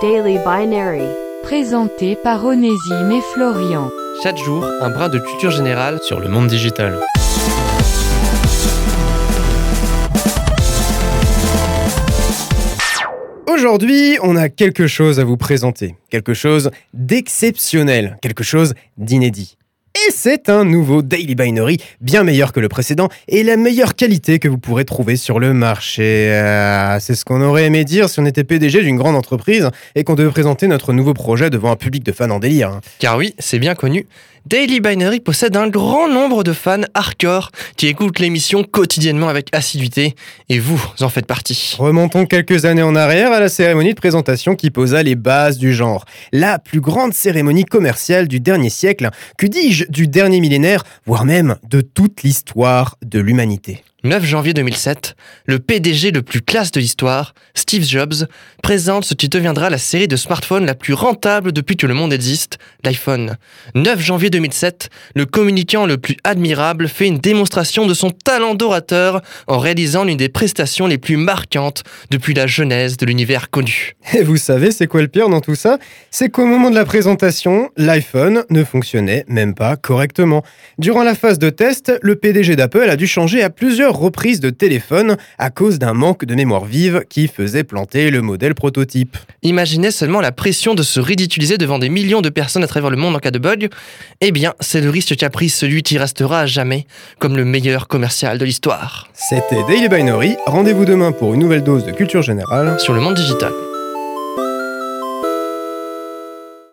Daily Binary. Présenté par Onésime et Florian. Chaque jour, un brin de culture générale sur le monde digital. Aujourd'hui, on a quelque chose à vous présenter, quelque chose d'exceptionnel, quelque chose d'inédit. Et c'est un nouveau Daily Binary, bien meilleur que le précédent et la meilleure qualité que vous pourrez trouver sur le marché. Ah, c'est ce qu'on aurait aimé dire si on était PDG d'une grande entreprise et qu'on devait présenter notre nouveau projet devant un public de fans en délire. hein. Car oui, c'est bien connu, Daily Binary possède un grand nombre de fans hardcore qui écoutent l'émission quotidiennement avec assiduité, et vous en faites partie. Remontons quelques années en arrière à la cérémonie de présentation qui posa les bases du genre. La plus grande cérémonie commerciale du dernier siècle, que dis-je, du dernier millénaire, voire même de toute l'histoire de l'humanité. 9 janvier 2007, le PDG le plus classe de l'histoire, Steve Jobs, présente ce qui deviendra la série de smartphones la plus rentable depuis que le monde existe, l'iPhone. 9 janvier 2007, le communicant le plus admirable fait une démonstration de son talent d'orateur en réalisant l'une des prestations les plus marquantes depuis la genèse de l'univers connu. Et vous savez, c'est quoi le pire dans tout ça? C'est qu'au moment de la présentation, l'iPhone ne fonctionnait même pas correctement. Durant la phase de test, le PDG d'Apple a dû changer à plusieurs reprises de téléphone à cause d'un manque de mémoire vive qui faisait planter le modèle prototype. Imaginez seulement la pression de se ridiculiser devant des millions de personnes à travers le monde en cas de bug. Eh bien, c'est le risque qu'a pris celui qui restera à jamais comme le meilleur commercial de l'histoire. C'était Daily Binary, rendez-vous demain pour une nouvelle dose de culture générale. Sur le monde digital.